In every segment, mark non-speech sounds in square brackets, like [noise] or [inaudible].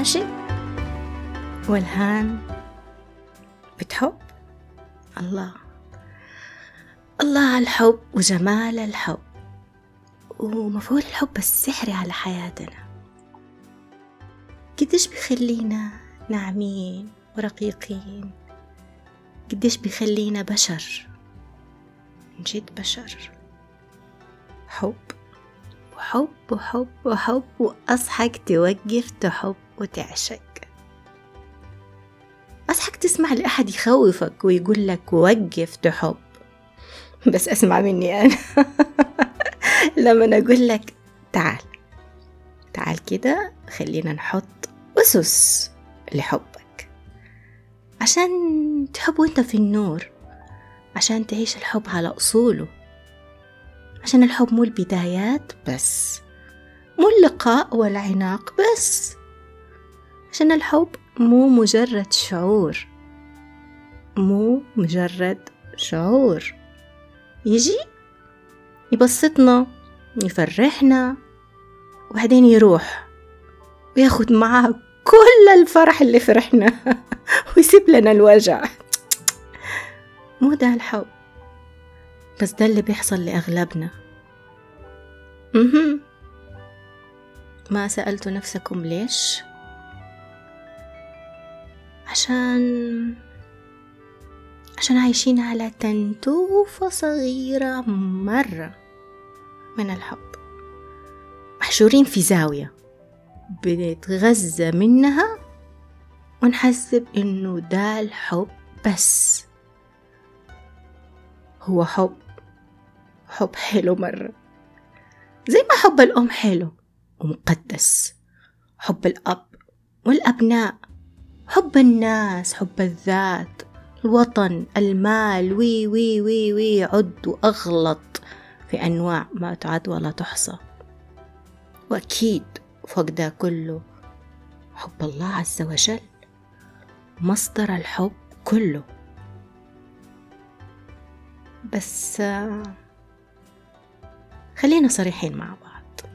عاشق والهان بتحب؟ الله. الله الحب وجمال الحب. ومفعول الحب السحري على حياتنا. قديش بيخلينا ناعمين ورقيقين؟ قديش بيخلينا بشر؟ من جد بشر. حب. وحب وحب وحب وأصحك توقف تحب. وتعشق. أصحك تسمع لأحد يخوفك ويقول لك وقف تحب بس أسمع مني أنا. [laughs] لما أقول لك تعال. تعال كده خلينا نحط أسس لحبك. عشان تحب وأنت في النور. عشان تعيش الحب على أصوله. عشان الحب مو البدايات بس. مو اللقاء والعناق بس. عشان الحب مو مجرد شعور. مو مجرد شعور. يجي؟ يبسطنا يفرحنا وبعدين يروح وياخد معاه كل الفرح اللي فرحنا [laughs] ويسيب لنا الوجع. مو ده الحب. بس ده اللي بيحصل لأغلبنا. ما سألتوا نفسكم ليش؟ عشان عشان عايشين على تنتوفة صغيرة مرة من الحب. محشورين في زاوية. بنتغذى منها ونحسب إنه ده الحب بس. هو حب. حب حلو مرة. زي ما حب الأم حلو ومقدس. حب الأب والأبناء. حب الناس حب الذات الوطن المال وي وي وي وي عد وأغلط في أنواع ما تعد ولا تحصى. وأكيد فوق ده كله حب الله عز وجل مصدر الحب كله. بس خلينا صريحين مع بعض.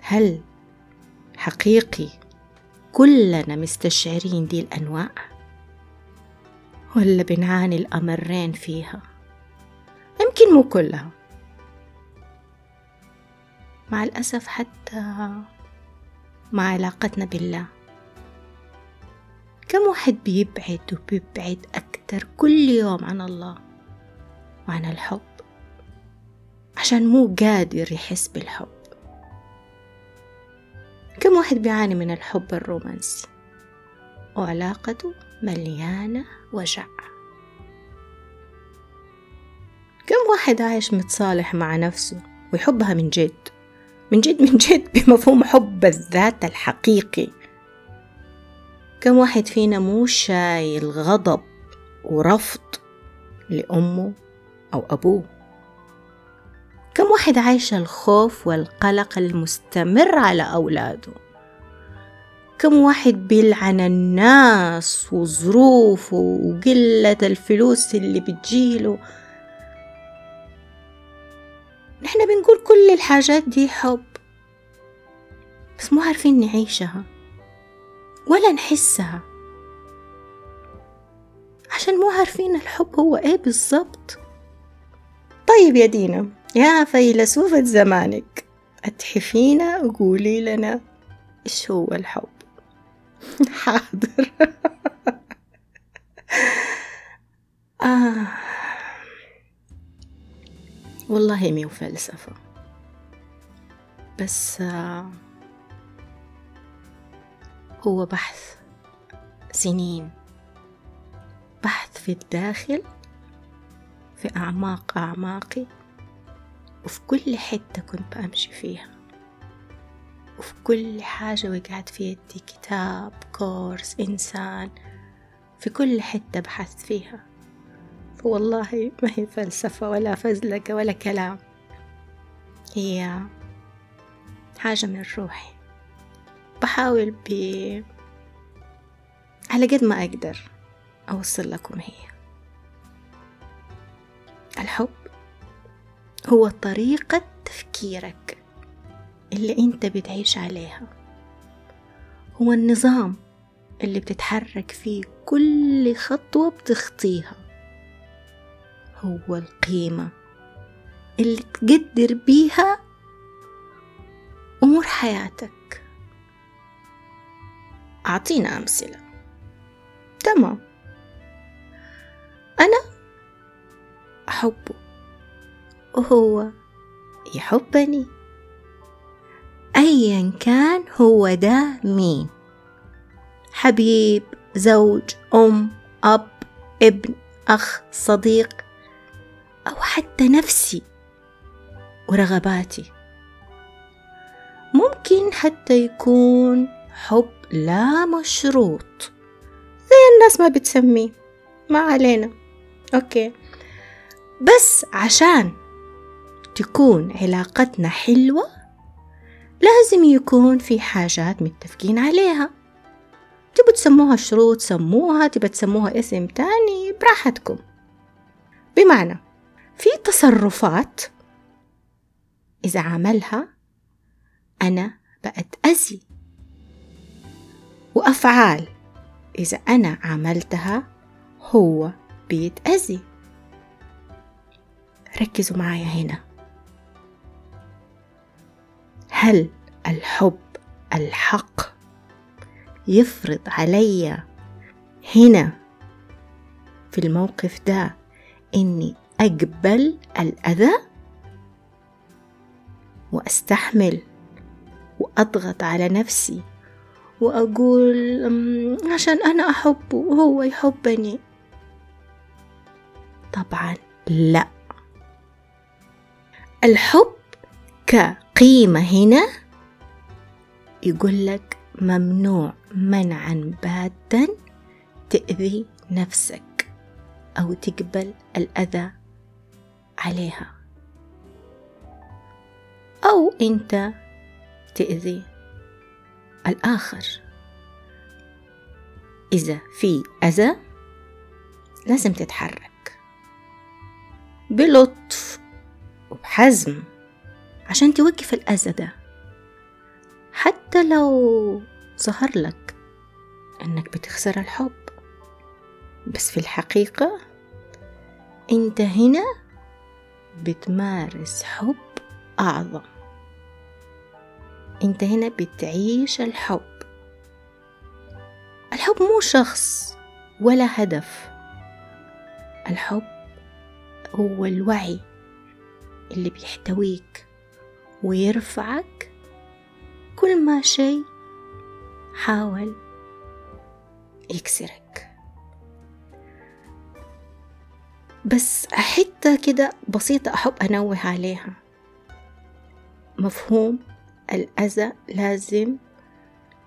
هل حقيقي كلنا مستشعرين دي الأنواع؟ ولا بنعاني الأمرين فيها؟ يمكن مو كلها. مع الأسف حتى مع علاقتنا بالله. كم واحد بيبعد وبيبعد أكتر كل يوم عن الله؟ وعن الحب. عشان مو قادر يحس بالحب. كم واحد بيعاني من الحب الرومانسي؟ وعلاقته مليانة وجع. كم واحد عايش متصالح مع نفسه ويحبها من جد؟ من جد من جد [laughs] بمفهوم حب الذات الحقيقي. كم واحد فينا مو شايل غضب ورفض لأمه أو أبوه؟ كم واحد عايش الخوف والقلق المستمر على أولاده؟ كم واحد بيلعن الناس وظروفه وقلة الفلوس اللي بتجيله؟ نحن بنقول كل الحاجات دي حب بس مو عارفين نعيشها ولا نحسها. عشان مو عارفين الحب هو إيه بالظبط طيب يا دينا يا فيلسوفة زمانك. أتحفينا؟ وقولي لنا. إيش هو الحب؟ [laughs] حاضر. [laughs] آه. والله مي فلسفة. بس آه. هو بحث سنين. بحث في الداخل في أعماق أعماقي. وفي كل حتة كنت بمشي فيها. وفي كل حاجة وقعت في يدي كتاب كورس إنسان في كل حتة بحثت فيها. فوالله ما هي فلسفة ولا فزلكة ولا كلام. هي حاجة من روحي. بحاول ب على قد ما أقدر أوصل لكم هي. الحب هو طريقة تفكيرك اللي أنت بتعيش عليها. هو النظام اللي بتتحرك فيه كل خطوة بتخطيها. هو القيمة اللي تقدر بيها أمور حياتك. أعطينا أمثلة. تمام. أنا أحبه. وهو يحبني. أيا كان هو ده مين؟ حبيب زوج أم أب ابن أخ صديق أو حتى نفسي ورغباتي. ممكن حتى يكون حب لا مشروط زي الناس ما بتسميه. ما علينا. أوكي. بس عشان تكون علاقتنا حلوة لازم يكون في حاجات متفقين عليها. تبوا تسموها شروط سموها تبى تسموها اسم تاني براحتكم. بمعنى في تصرفات إذا عملها أنا بأتأذي وأفعال إذا أنا عملتها هو بيتأذي ركزوا معايا هنا. هل الحب الحق يفرض علي هنا في الموقف ده إني اقبل الأذى وأستحمل وأضغط على نفسي وأقول عشان أنا أحبه وهو يحبني. طبعا لا. الحب كقيمة هنا يقول لك ممنوع منعا باتا تأذي نفسك أو تقبل الأذى عليها. أو أنت تأذي الآخر. إذا في أذى لازم تتحرك بلطف وبحزم. عشان توقف الأذى ده حتى لو ظهر لك أنك بتخسر الحب. بس في الحقيقة أنت هنا بتمارس حب أعظم. أنت هنا بتعيش الحب. الحب مو شخص ولا هدف. الحب هو الوعي اللي بيحتويك. ويرفعك كل ما شيء حاول يكسرك. بس حتة كده بسيطة أحب أنوه عليها. مفهوم الأذى لازم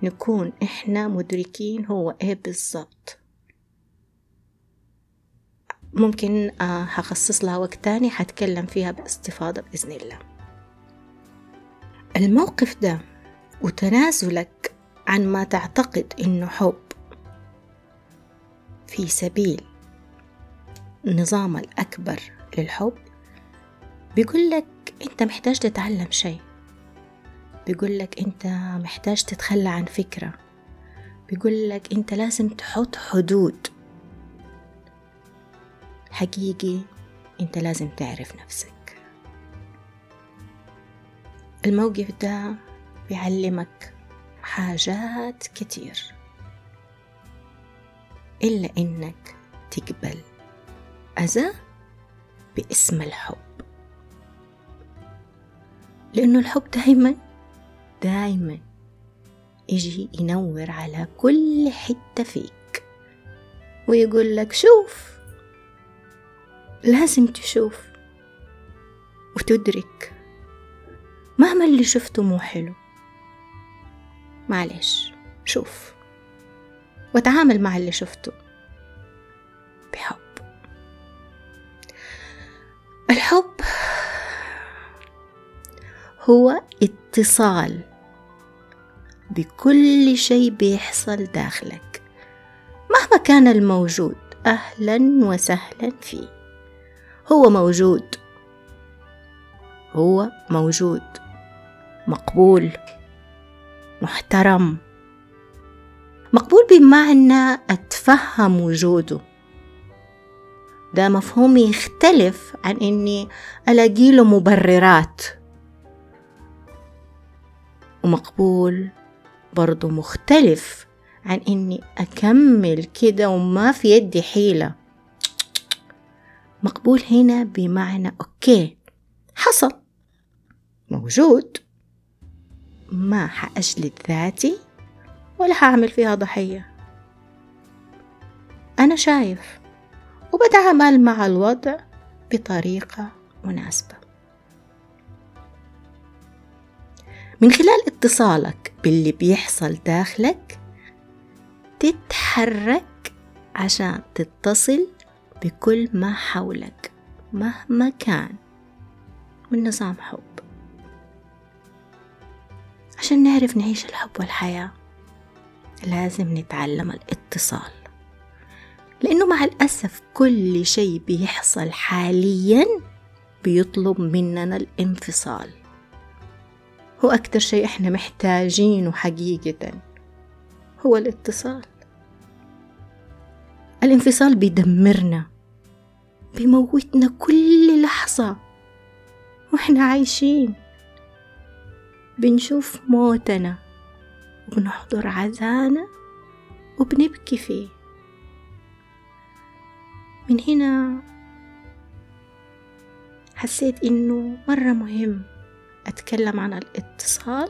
نكون إحنا مدركين هو إيه بالضبط. ممكن هخصص لها وقت تاني حتكلم فيها باستفاضة بإذن الله. الموقف ده وتنازلك عن ما تعتقد إنه حب في سبيل النظام الأكبر للحب بيقول لك أنت محتاج تتعلم شيء. بيقول لك أنت محتاج تتخلى عن فكرة. بيقول لك أنت لازم تحط حدود. حقيقي أنت لازم تعرف نفسك. الموقف ده بيعلمك حاجات كتير. إلا إنك تقبل أذى باسم الحب. لأنه الحب دايما دايما يجي ينور على كل حتة فيك. ويقول لك شوف لازم تشوف وتدرك مهما اللي شفته مو حلو. معلش شوف. وتعامل مع اللي شفته. بحب. الحب هو اتصال بكل شيء بيحصل داخلك مهما كان الموجود أهلا وسهلا فيه. هو موجود. هو موجود. مقبول محترم. مقبول بمعنى أتفهم وجوده. ده مفهوم يختلف عن إني ألاقي له مبررات. ومقبول برضو مختلف عن إني أكمل كده وما في يدي حيلة. مقبول هنا بمعنى أوكي حصل موجود. ما حأجلد ذاتي ولا حأعمل فيها ضحية. أنا شايف وبتعامل مع الوضع بطريقة مناسبة. من خلال اتصالك باللي بيحصل داخلك تتحرك عشان تتصل بكل ما حولك مهما كان. من نظام حب عشان نعرف نعيش الحب والحياة لازم نتعلم الاتصال. لأنه مع الأسف كل شيء بيحصل حاليا بيطلب مننا الانفصال. هو أكتر شيء إحنا محتاجينه حقيقة هو الاتصال. الانفصال بيدمرنا بيموتنا كل لحظة وإحنا عايشين. بنشوف موتنا وبنحضر عزانا وبنبكي فيه. من هنا حسيت إنه مرة مهم أتكلم عن الاتصال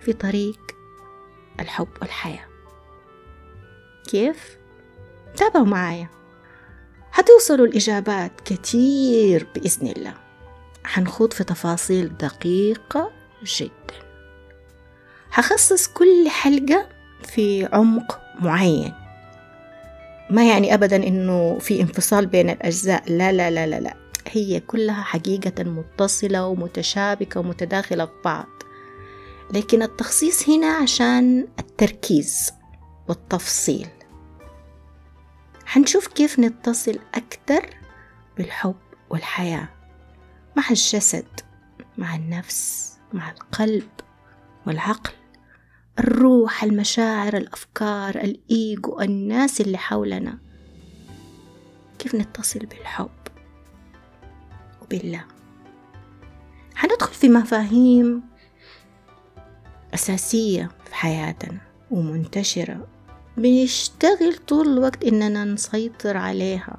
في طريق الحب والحياة. كيف؟ تابعوا معايا. حتوصلوا الإجابات كتير بإذن الله. حنخوض في تفاصيل دقيقة. جدا. حخصص كل حلقة في عمق معين. ما يعني أبدا إنه في انفصال بين الأجزاء. لا لا لا لا لا. هي كلها حقيقة متصلة ومتشابكة ومتداخلة في بعض. لكن التخصيص هنا عشان التركيز والتفصيل. حنشوف كيف نتصل أكثر بالحب والحياة مع الجسد مع النفس. مع القلب والعقل الروح المشاعر الأفكار الإيجو الناس اللي حولنا. كيف نتصل بالحب وبالله؟ حندخل في مفاهيم أساسية في حياتنا ومنتشرة. بنشتغل طول الوقت إننا نسيطر عليها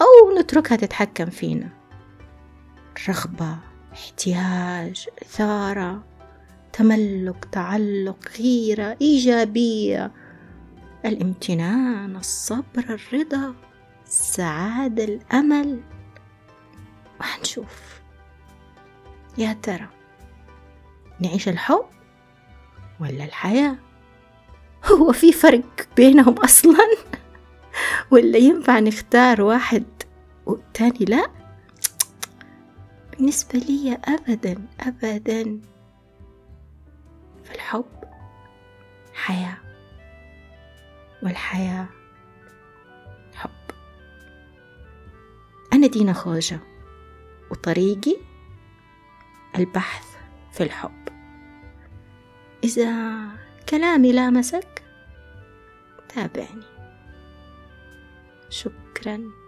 أو نتركها تتحكم فينا. رغبة. احتياج إثارة تملك تعلق غيرة إيجابية الامتنان الصبر الرضا السعادة الأمل. وحنشوف يا ترى نعيش الحب ولا الحياة؟ هو في فرق بينهم أصلا؟ [laughs] ولا ينفع نختار واحد والتاني لا؟ بالنسبة لي أبدا أبدا فالحب حياة والحياة حب. أنا دينا خوجة وطريقي البحث في الحب. إذا كلامي لامسك تابعني. شكراً.